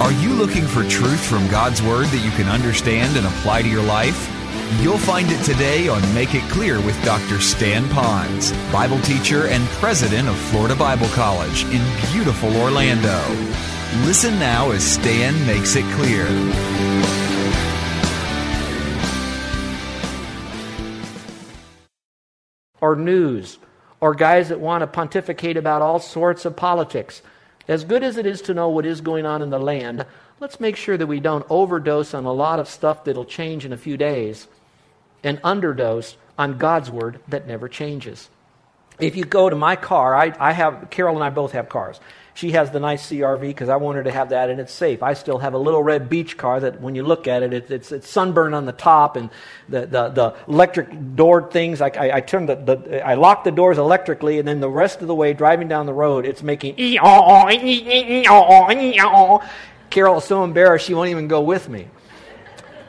Are you looking for truth from God's Word that you can understand and apply to your life? You'll find it today on Make It Clear with Dr. Stan Ponstein, Bible teacher and president of Florida Bible College in beautiful Orlando. Listen now as Stan makes it clear. Or news, or guys that want to pontificate about all sorts of politics. As good as it is to know what is going on in the land, let's make sure that we don't overdose on a lot of stuff that'll change in a few days and underdose on God's word that never changes. If you go to my car, I, I have, Carol and I both have cars. She has the nice CRV because I want her to have that and it's safe. I still have a little red beach car that when you look at it, it it's, it's sunburned on the top and the, the, the electric door things. I, I, I the, the, I lock the doors electrically and then the rest of the way driving down the road, it's making. Carol is so embarrassed she won't even go with me.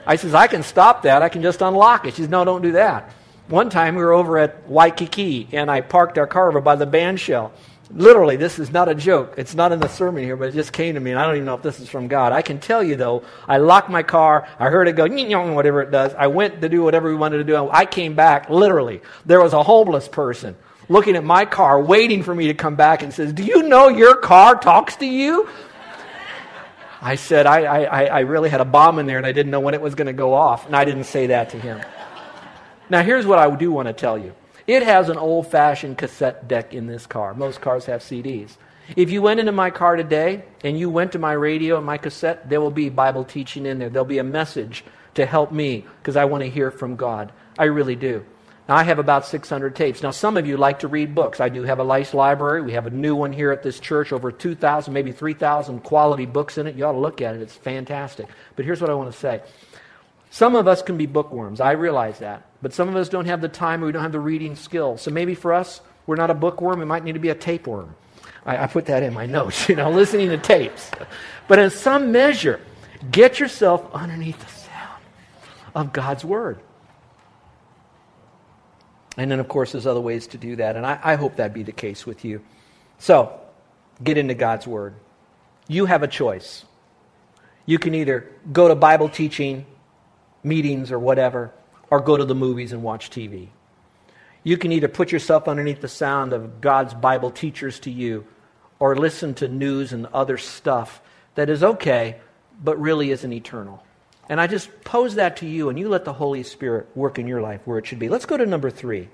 I says, I can stop that. I can just unlock it. She says, no, don't do that. One time we were over at Waikiki and I parked our car over by the band shell. Literally, this is not a joke. It's not in the sermon here, but it just came to me, and I don't even know if this is from God. I can tell you, though, I locked my car. I heard it go, whatever it does. I went to do whatever we wanted to do. I came back, literally. There was a homeless person looking at my car, waiting for me to come back, and says, Do you know your car talks to you? I said, I, I, I really had a bomb in there, and I didn't know when it was going to go off, and I didn't say that to him. Now, here's what I do want to tell you. It has an old fashioned cassette deck in this car. Most cars have CDs. If you went into my car today and you went to my radio and my cassette, there will be Bible teaching in there. There'll be a message to help me because I want to hear from God. I really do. Now, I have about 600 tapes. Now, some of you like to read books. I do have a nice library. We have a new one here at this church, over 2,000, maybe 3,000 quality books in it. You ought to look at it. It's fantastic. But here's what I want to say some of us can be bookworms. I realize that. But some of us don't have the time or we don't have the reading skills. So maybe for us, we're not a bookworm. We might need to be a tapeworm. I, I put that in my notes, you know, listening to tapes. But in some measure, get yourself underneath the sound of God's Word. And then, of course, there's other ways to do that. And I, I hope that be the case with you. So, get into God's Word. You have a choice. You can either go to Bible teaching meetings or whatever, or go to the movies and watch TV. You can either put yourself underneath the sound of God's Bible teachers to you, or listen to news and other stuff that is okay, but really isn't eternal. And I just pose that to you, and you let the Holy Spirit work in your life where it should be. Let's go to number three.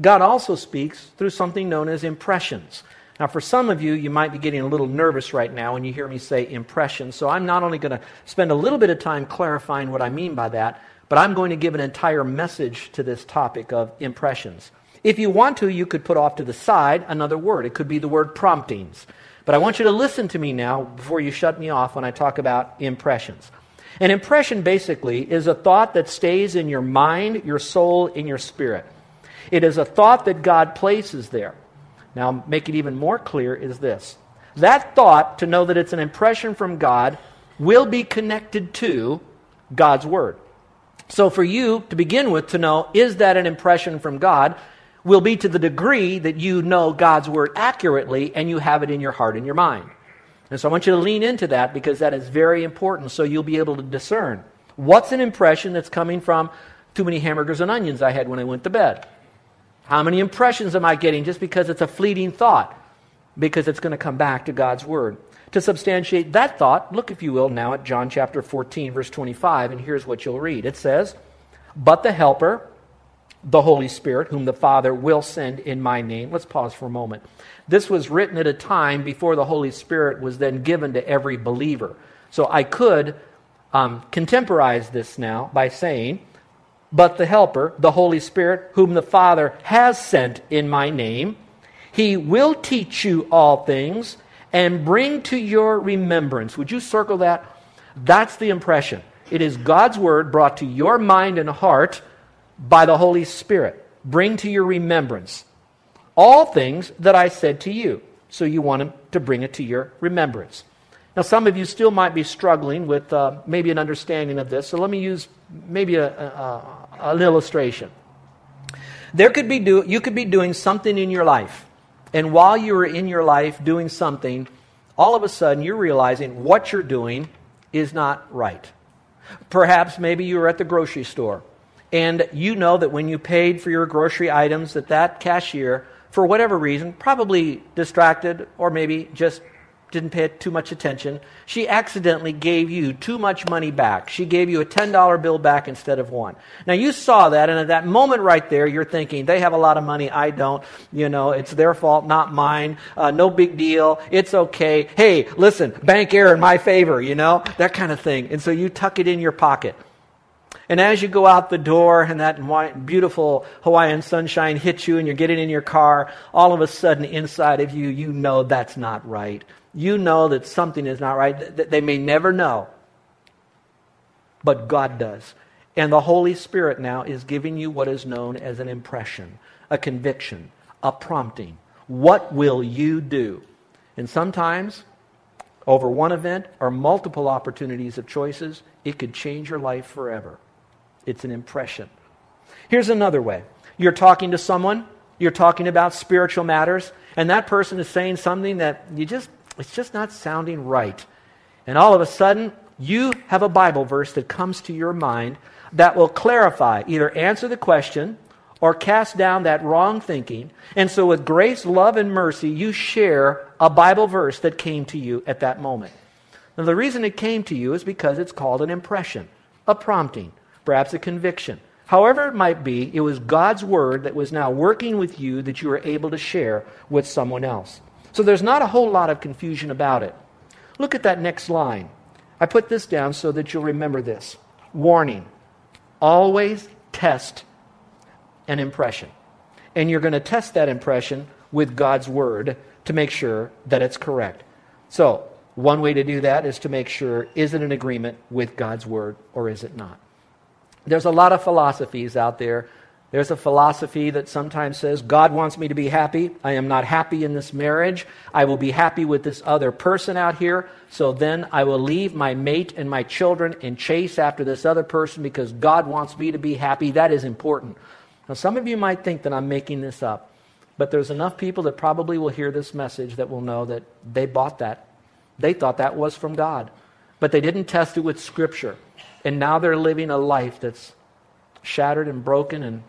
God also speaks through something known as impressions. Now, for some of you, you might be getting a little nervous right now when you hear me say impressions. So I'm not only going to spend a little bit of time clarifying what I mean by that, but I'm going to give an entire message to this topic of impressions. If you want to, you could put off to the side another word. It could be the word promptings. But I want you to listen to me now before you shut me off when I talk about impressions. An impression basically is a thought that stays in your mind, your soul, in your spirit. It is a thought that God places there. Now, make it even more clear is this that thought, to know that it's an impression from God, will be connected to God's Word. So, for you to begin with, to know, is that an impression from God, will be to the degree that you know God's Word accurately and you have it in your heart and your mind. And so, I want you to lean into that because that is very important so you'll be able to discern what's an impression that's coming from too many hamburgers and onions I had when I went to bed. How many impressions am I getting just because it's a fleeting thought? Because it's going to come back to God's Word. To substantiate that thought, look, if you will, now at John chapter 14, verse 25, and here's what you'll read. It says, But the Helper, the Holy Spirit, whom the Father will send in my name. Let's pause for a moment. This was written at a time before the Holy Spirit was then given to every believer. So I could um, contemporize this now by saying, but the Helper, the Holy Spirit, whom the Father has sent in my name. He will teach you all things and bring to your remembrance. Would you circle that? That's the impression. It is God's word brought to your mind and heart by the Holy Spirit. Bring to your remembrance all things that I said to you. So you want him to bring it to your remembrance. Now, some of you still might be struggling with uh, maybe an understanding of this, so let me use maybe a, a, an illustration. There could be do, you could be doing something in your life, and while you are in your life doing something, all of a sudden you're realizing what you're doing is not right. Perhaps maybe you were at the grocery store, and you know that when you paid for your grocery items, that that cashier, for whatever reason, probably distracted or maybe just didn't pay too much attention, she accidentally gave you too much money back. She gave you a $10 bill back instead of one. Now you saw that, and at that moment right there, you're thinking, they have a lot of money, I don't. You know, it's their fault, not mine. Uh, no big deal. It's okay. Hey, listen, bank error in my favor, you know, that kind of thing. And so you tuck it in your pocket. And as you go out the door and that beautiful Hawaiian sunshine hits you and you're getting in your car, all of a sudden inside of you, you know that's not right you know that something is not right. They may never know, but God does. And the Holy Spirit now is giving you what is known as an impression, a conviction, a prompting. What will you do? And sometimes, over one event or multiple opportunities of choices, it could change your life forever. It's an impression. Here's another way you're talking to someone, you're talking about spiritual matters, and that person is saying something that you just it's just not sounding right. And all of a sudden, you have a Bible verse that comes to your mind that will clarify, either answer the question or cast down that wrong thinking. And so, with grace, love, and mercy, you share a Bible verse that came to you at that moment. Now, the reason it came to you is because it's called an impression, a prompting, perhaps a conviction. However, it might be, it was God's word that was now working with you that you were able to share with someone else. So there's not a whole lot of confusion about it. Look at that next line. I put this down so that you'll remember this. Warning always test an impression. And you're going to test that impression with God's Word to make sure that it's correct. So, one way to do that is to make sure is it in agreement with God's Word or is it not? There's a lot of philosophies out there there's a philosophy that sometimes says, God wants me to be happy. I am not happy in this marriage. I will be happy with this other person out here. So then I will leave my mate and my children and chase after this other person because God wants me to be happy. That is important. Now, some of you might think that I'm making this up, but there's enough people that probably will hear this message that will know that they bought that. They thought that was from God, but they didn't test it with Scripture. And now they're living a life that's shattered and broken and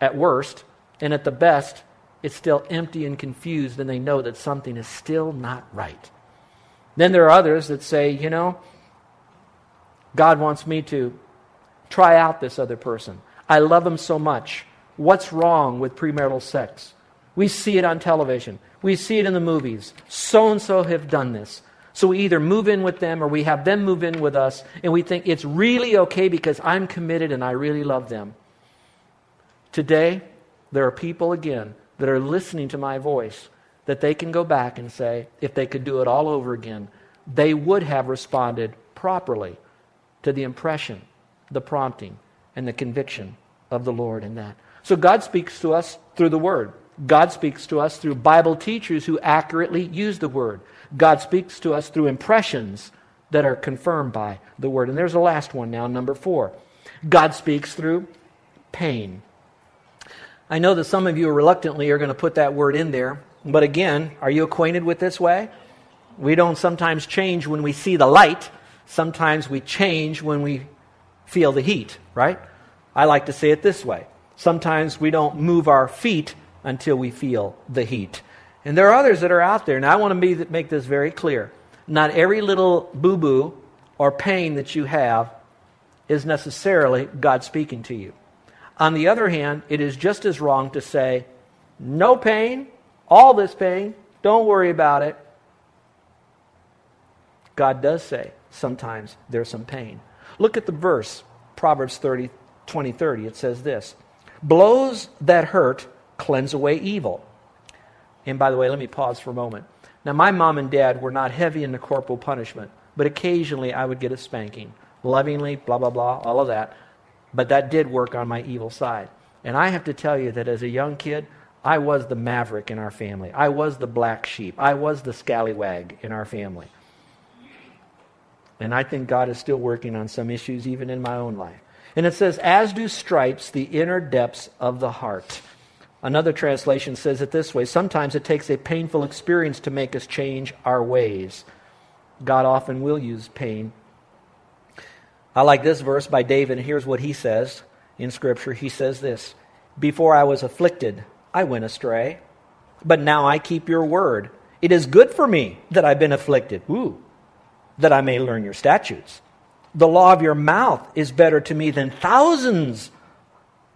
at worst, and at the best, it's still empty and confused, and they know that something is still not right. Then there are others that say, you know, God wants me to try out this other person. I love him so much. What's wrong with premarital sex? We see it on television. We see it in the movies. So and so have done this. So we either move in with them or we have them move in with us, and we think it's really okay because I'm committed and I really love them. Today, there are people again that are listening to my voice that they can go back and say, if they could do it all over again, they would have responded properly to the impression, the prompting, and the conviction of the Lord in that. So God speaks to us through the Word. God speaks to us through Bible teachers who accurately use the Word. God speaks to us through impressions that are confirmed by the Word. And there's the last one now, number four. God speaks through pain. I know that some of you reluctantly are going to put that word in there, but again, are you acquainted with this way? We don't sometimes change when we see the light. Sometimes we change when we feel the heat, right? I like to say it this way. Sometimes we don't move our feet until we feel the heat. And there are others that are out there, and I want to make this very clear. Not every little boo boo or pain that you have is necessarily God speaking to you. On the other hand, it is just as wrong to say, no pain, all this pain, don't worry about it. God does say sometimes there's some pain. Look at the verse, Proverbs 30, 20, 30. It says this Blows that hurt cleanse away evil. And by the way, let me pause for a moment. Now, my mom and dad were not heavy in the corporal punishment, but occasionally I would get a spanking. Lovingly, blah, blah, blah, all of that. But that did work on my evil side. And I have to tell you that as a young kid, I was the maverick in our family. I was the black sheep. I was the scallywag in our family. And I think God is still working on some issues even in my own life. And it says, as do stripes the inner depths of the heart. Another translation says it this way Sometimes it takes a painful experience to make us change our ways. God often will use pain. I like this verse by David, and here's what he says in Scripture. He says this Before I was afflicted, I went astray, but now I keep your word. It is good for me that I've been afflicted. Ooh, that I may learn your statutes. The law of your mouth is better to me than thousands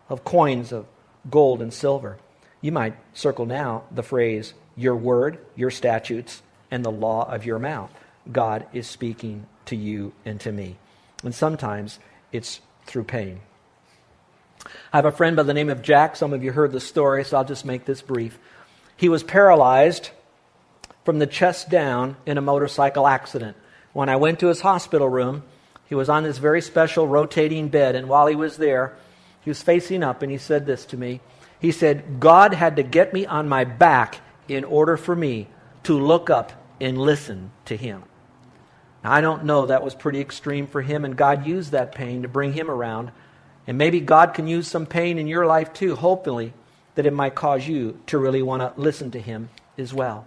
of coins of gold and silver. You might circle now the phrase, your word, your statutes, and the law of your mouth. God is speaking to you and to me. And sometimes it's through pain. I have a friend by the name of Jack. Some of you heard the story, so I'll just make this brief. He was paralyzed from the chest down in a motorcycle accident. When I went to his hospital room, he was on this very special rotating bed, and while he was there, he was facing up, and he said this to me. He said, God had to get me on my back in order for me to look up and listen to him. I don't know, that was pretty extreme for him, and God used that pain to bring him around. And maybe God can use some pain in your life too, hopefully, that it might cause you to really want to listen to him as well.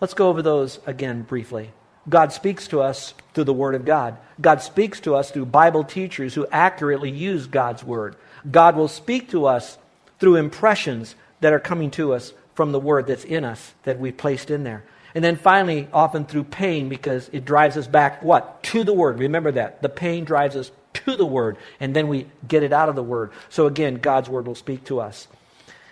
Let's go over those again briefly. God speaks to us through the Word of God. God speaks to us through Bible teachers who accurately use God's Word. God will speak to us through impressions that are coming to us from the Word that's in us that we placed in there. And then finally, often through pain because it drives us back, what? To the Word. Remember that. The pain drives us to the Word, and then we get it out of the Word. So again, God's Word will speak to us.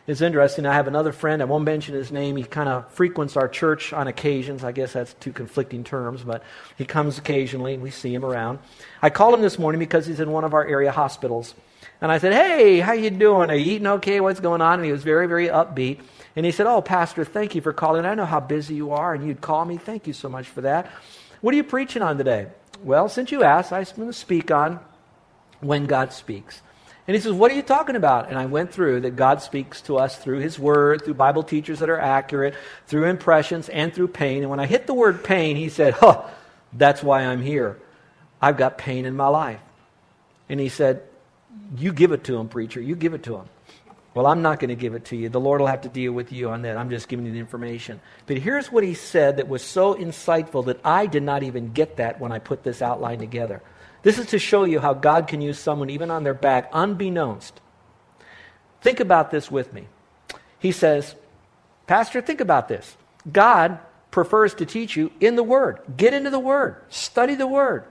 It's interesting. I have another friend. I won't mention his name. He kind of frequents our church on occasions. I guess that's two conflicting terms, but he comes occasionally and we see him around. I called him this morning because he's in one of our area hospitals. And I said, "Hey, how you doing? Are you eating okay? What's going on?" And he was very, very upbeat. And he said, "Oh, pastor, thank you for calling. I know how busy you are, and you'd call me. Thank you so much for that. What are you preaching on today?" Well, since you asked, I'm going to speak on when God speaks. And he says, What are you talking about? And I went through that God speaks to us through his word, through Bible teachers that are accurate, through impressions, and through pain. And when I hit the word pain, he said, Huh, that's why I'm here. I've got pain in my life. And he said, You give it to him, preacher. You give it to him. Well, I'm not going to give it to you. The Lord will have to deal with you on that. I'm just giving you the information. But here's what he said that was so insightful that I did not even get that when I put this outline together. This is to show you how God can use someone even on their back, unbeknownst. Think about this with me. He says, Pastor, think about this. God prefers to teach you in the Word. Get into the Word, study the Word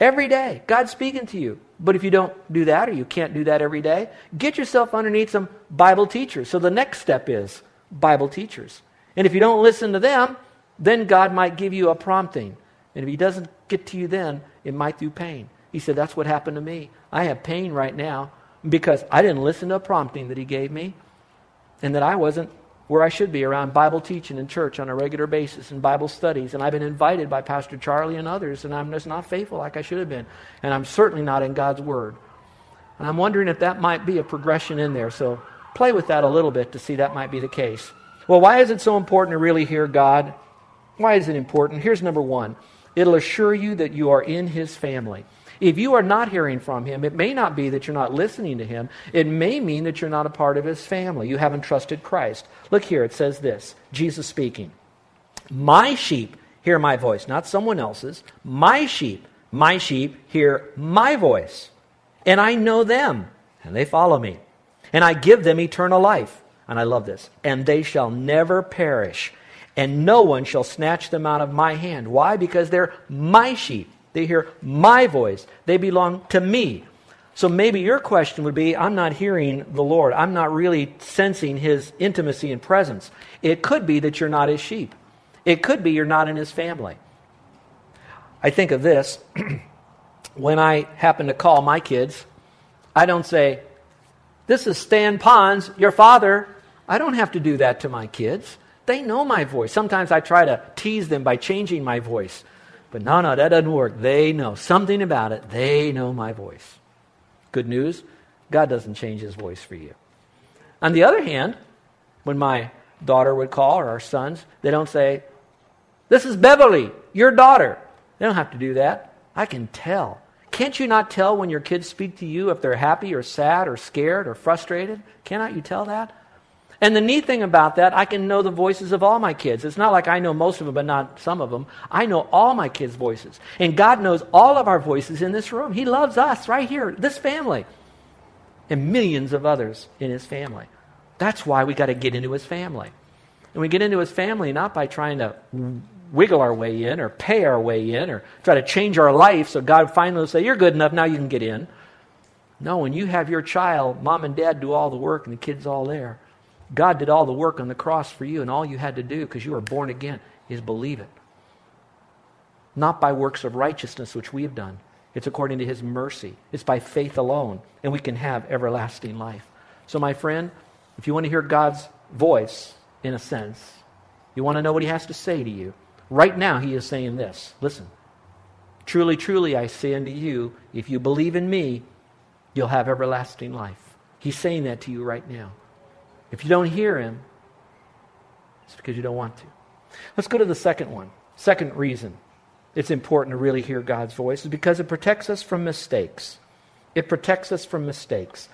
every day. God's speaking to you. But if you don't do that, or you can't do that every day, get yourself underneath some Bible teachers. So the next step is Bible teachers. And if you don't listen to them, then God might give you a prompting. And if He doesn't get to you then, it might do pain. He said, That's what happened to me. I have pain right now because I didn't listen to a prompting that he gave me and that I wasn't where I should be around Bible teaching in church on a regular basis and Bible studies. And I've been invited by Pastor Charlie and others, and I'm just not faithful like I should have been. And I'm certainly not in God's Word. And I'm wondering if that might be a progression in there. So play with that a little bit to see that might be the case. Well, why is it so important to really hear God? Why is it important? Here's number one It'll assure you that you are in His family. If you are not hearing from Him, it may not be that you're not listening to Him. It may mean that you're not a part of His family. You haven't trusted Christ. Look here, it says this Jesus speaking. My sheep hear my voice, not someone else's. My sheep, my sheep hear my voice. And I know them, and they follow me. And I give them eternal life. And I love this. And they shall never perish and no one shall snatch them out of my hand. Why? Because they're my sheep. They hear my voice. They belong to me. So maybe your question would be I'm not hearing the Lord. I'm not really sensing his intimacy and presence. It could be that you're not his sheep. It could be you're not in his family. I think of this when I happen to call my kids, I don't say, This is Stan Ponstein, your father. I don't have to do that to my kids. They know my voice. Sometimes I try to tease them by changing my voice. But no, no, that doesn't work. They know something about it. They know my voice. Good news God doesn't change his voice for you. On the other hand, when my daughter would call or our sons, they don't say, This is Beverly, your daughter. They don't have to do that. I can tell. Can't you not tell when your kids speak to you if they're happy or sad or scared or frustrated? Cannot you tell that? And the neat thing about that, I can know the voices of all my kids. It's not like I know most of them, but not some of them. I know all my kids' voices. And God knows all of our voices in this room. He loves us right here, this family, and millions of others in His family. That's why we got to get into His family. And we get into His family not by trying to wiggle our way in or pay our way in or try to change our life so God finally will say, You're good enough, now you can get in. No, when you have your child, mom and dad do all the work and the kid's all there. God did all the work on the cross for you, and all you had to do, because you were born again, is believe it. Not by works of righteousness, which we have done. It's according to his mercy. It's by faith alone, and we can have everlasting life. So, my friend, if you want to hear God's voice, in a sense, you want to know what he has to say to you, right now he is saying this Listen, truly, truly, I say unto you, if you believe in me, you'll have everlasting life. He's saying that to you right now. If you don't hear him, it's because you don't want to. Let's go to the second one. Second reason it's important to really hear God's voice is because it protects us from mistakes. It protects us from mistakes.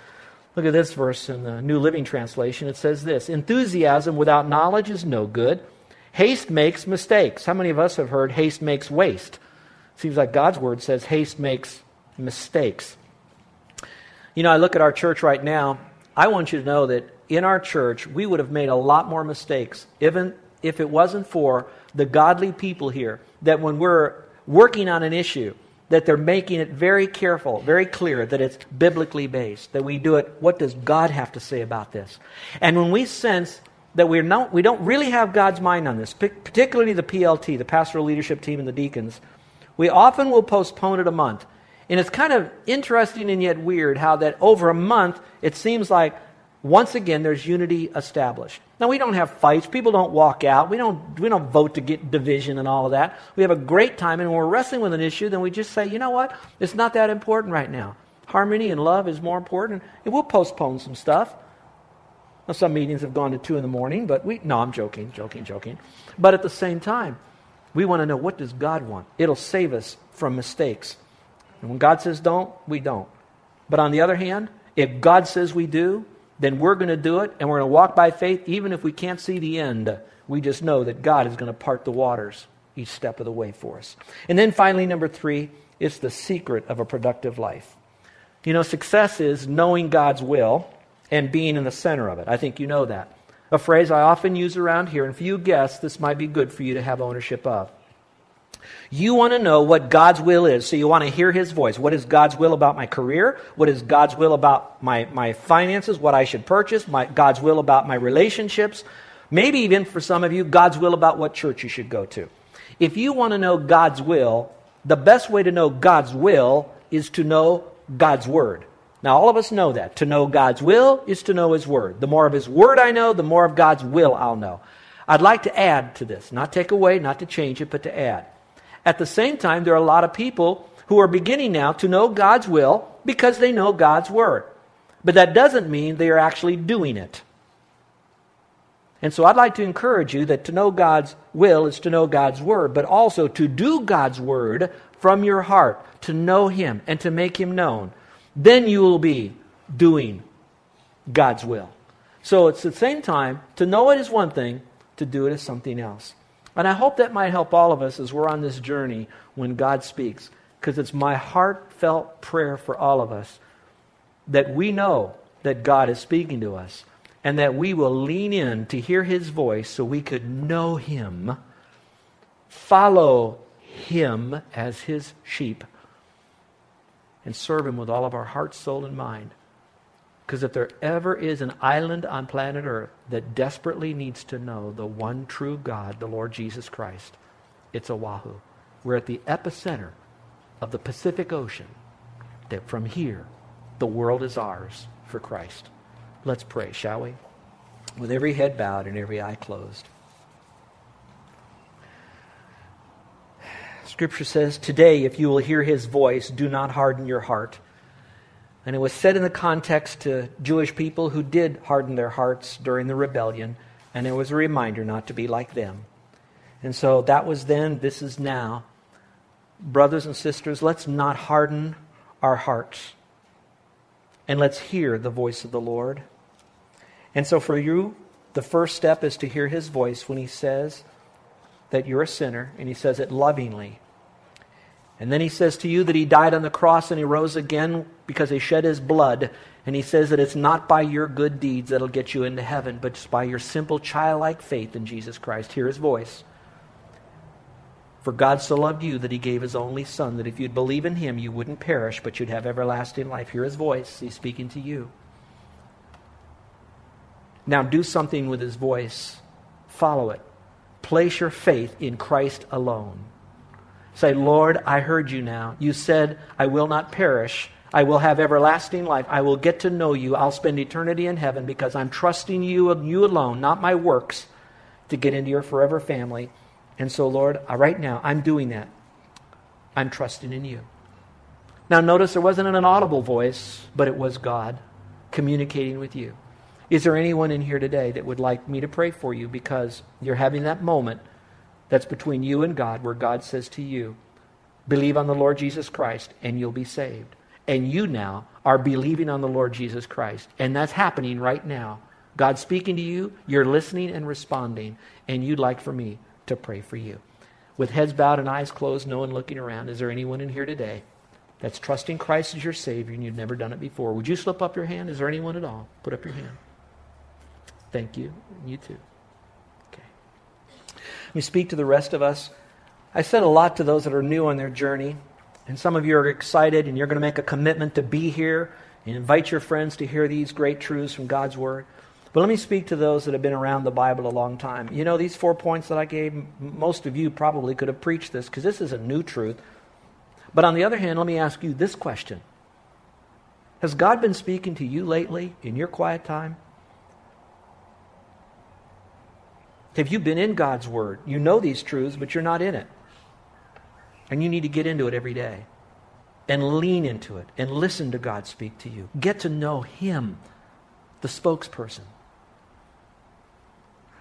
Look at this verse in the New Living Translation. It says this Enthusiasm without knowledge is no good. Haste makes mistakes. How many of us have heard haste makes waste? Seems like God's word says haste makes mistakes. You know, I look at our church right now. I want you to know that in our church, we would have made a lot more mistakes, even if it wasn't for the godly people here, that when we're working on an issue, that they're making it very careful, very clear that it's biblically based, that we do it, what does God have to say about this? And when we sense that we're not, we don't really have God's mind on this, particularly the PLT, the pastoral leadership team and the deacons, we often will postpone it a month. And it's kind of interesting and yet weird how that over a month, it seems like once again, there's unity established. Now, we don't have fights. People don't walk out. We don't, we don't vote to get division and all of that. We have a great time, and when we're wrestling with an issue, then we just say, you know what? It's not that important right now. Harmony and love is more important, and we'll postpone some stuff. Now, some meetings have gone to 2 in the morning, but we, no, I'm joking, joking, joking. But at the same time, we want to know what does God want? It'll save us from mistakes. And when God says don't, we don't. But on the other hand, if God says we do, then we're going to do it and we're going to walk by faith even if we can't see the end. We just know that God is going to part the waters each step of the way for us. And then finally, number three, it's the secret of a productive life. You know, success is knowing God's will and being in the center of it. I think you know that. A phrase I often use around here, and if you guess, this might be good for you to have ownership of. You want to know what God's will is, so you want to hear His voice. What is God's will about my career? What is God's will about my, my finances, what I should purchase? My, God's will about my relationships? Maybe even for some of you, God's will about what church you should go to. If you want to know God's will, the best way to know God's will is to know God's Word. Now, all of us know that. To know God's will is to know His Word. The more of His Word I know, the more of God's will I'll know. I'd like to add to this, not take away, not to change it, but to add. At the same time, there are a lot of people who are beginning now to know God's will because they know God's word. But that doesn't mean they are actually doing it. And so I'd like to encourage you that to know God's will is to know God's word, but also to do God's word from your heart, to know Him and to make Him known. Then you will be doing God's will. So it's the same time, to know it is one thing, to do it is something else. And I hope that might help all of us as we're on this journey when God speaks, because it's my heartfelt prayer for all of us that we know that God is speaking to us and that we will lean in to hear his voice so we could know him, follow him as his sheep, and serve him with all of our heart, soul, and mind. Because if there ever is an island on planet Earth that desperately needs to know the one true God, the Lord Jesus Christ, it's Oahu. We're at the epicenter of the Pacific Ocean, that from here, the world is ours for Christ. Let's pray, shall we? With every head bowed and every eye closed. Scripture says, Today, if you will hear his voice, do not harden your heart and it was said in the context to Jewish people who did harden their hearts during the rebellion, and it was a reminder not to be like them. And so that was then, this is now. Brothers and sisters, let's not harden our hearts. And let's hear the voice of the Lord. And so for you, the first step is to hear his voice when he says that you're a sinner, and he says it lovingly. And then he says to you that he died on the cross and he rose again because he shed his blood. And he says that it's not by your good deeds that'll get you into heaven, but just by your simple childlike faith in Jesus Christ. Hear his voice. For God so loved you that he gave his only Son, that if you'd believe in him, you wouldn't perish, but you'd have everlasting life. Hear his voice. He's speaking to you. Now do something with his voice. Follow it. Place your faith in Christ alone. Say, Lord, I heard you now. You said, I will not perish. I will have everlasting life. I will get to know you. I'll spend eternity in heaven because I'm trusting you and you alone, not my works, to get into your forever family. And so, Lord, uh, right now, I'm doing that. I'm trusting in you. Now, notice there wasn't an audible voice, but it was God communicating with you. Is there anyone in here today that would like me to pray for you because you're having that moment that's between you and God, where God says to you, Believe on the Lord Jesus Christ, and you'll be saved. And you now are believing on the Lord Jesus Christ. And that's happening right now. God's speaking to you, you're listening and responding, and you'd like for me to pray for you. With heads bowed and eyes closed, no one looking around, is there anyone in here today that's trusting Christ as your Savior and you've never done it before? Would you slip up your hand? Is there anyone at all? Put up your hand. Thank you. You too. Let me speak to the rest of us. I said a lot to those that are new on their journey, and some of you are excited and you're going to make a commitment to be here and invite your friends to hear these great truths from God's Word. But let me speak to those that have been around the Bible a long time. You know, these four points that I gave, most of you probably could have preached this because this is a new truth. But on the other hand, let me ask you this question Has God been speaking to you lately in your quiet time? Have you been in God's Word? You know these truths, but you're not in it. And you need to get into it every day and lean into it and listen to God speak to you. Get to know Him, the spokesperson.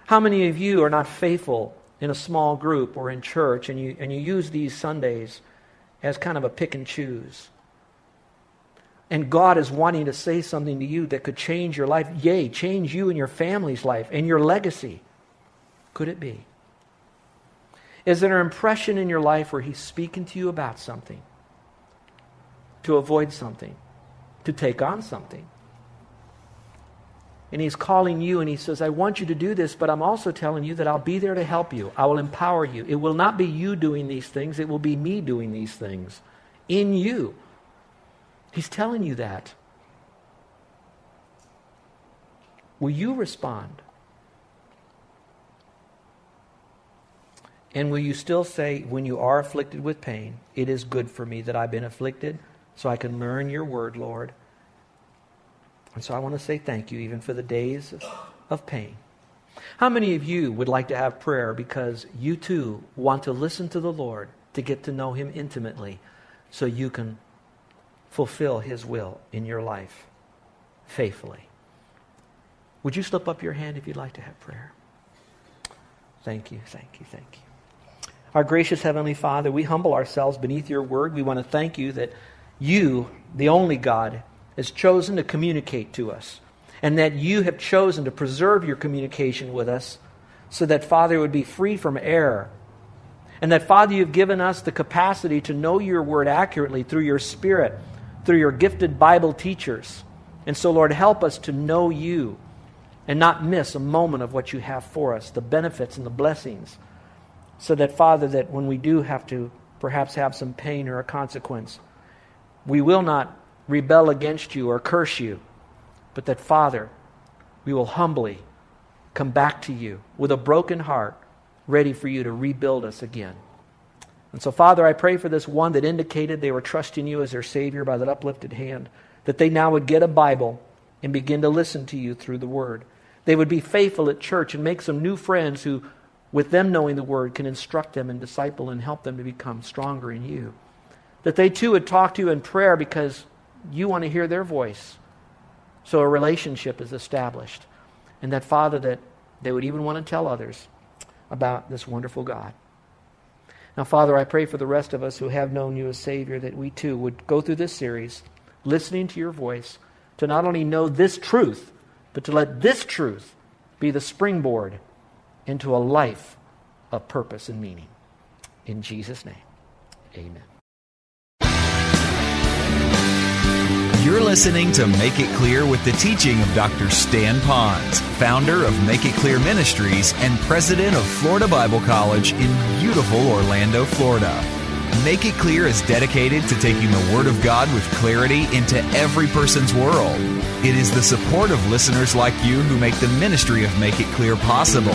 How many of you are not faithful in a small group or in church and you, and you use these Sundays as kind of a pick and choose? And God is wanting to say something to you that could change your life. Yea, change you and your family's life and your legacy could it be? Is there an impression in your life where He's speaking to you about something? To avoid something? To take on something? And He's calling you and He says, I want you to do this, but I'm also telling you that I'll be there to help you. I will empower you. It will not be you doing these things, it will be me doing these things in you. He's telling you that. Will you respond? And will you still say, when you are afflicted with pain, it is good for me that I've been afflicted so I can learn your word, Lord? And so I want to say thank you even for the days of pain. How many of you would like to have prayer because you too want to listen to the Lord to get to know Him intimately so you can fulfill His will in your life faithfully? Would you slip up your hand if you'd like to have prayer? Thank you, thank you, thank you. Our gracious Heavenly Father, we humble ourselves beneath your word. We want to thank you that you, the only God, has chosen to communicate to us, and that you have chosen to preserve your communication with us so that, Father, would be free from error. And that, Father, you've given us the capacity to know your word accurately through your Spirit, through your gifted Bible teachers. And so, Lord, help us to know you and not miss a moment of what you have for us, the benefits and the blessings so that, Father, that when we do have to perhaps have some pain or a consequence, we will not rebel against you or curse you, but that, Father, we will humbly come back to you with a broken heart, ready for you to rebuild us again. And so, Father, I pray for this one that indicated they were trusting you as their Savior by that uplifted hand, that they now would get a Bible and begin to listen to you through the Word. They would be faithful at church and make some new friends who with them knowing the word, can instruct them and disciple and help them to become stronger in you. That they too would talk to you in prayer because you want to hear their voice. So a relationship is established. And that, Father, that they would even want to tell others about this wonderful God. Now, Father, I pray for the rest of us who have known you as Savior that we too would go through this series listening to your voice to not only know this truth, but to let this truth be the springboard into a life of purpose and meaning. In Jesus' name, amen. You're listening to Make It Clear with the teaching of Dr. Stan Ponstein, founder of Make It Clear Ministries and president of Florida Bible College in beautiful Orlando, Florida. Make It Clear is dedicated to taking the Word of God with clarity into every person's world. It is the support of listeners like you who make the ministry of Make It Clear possible.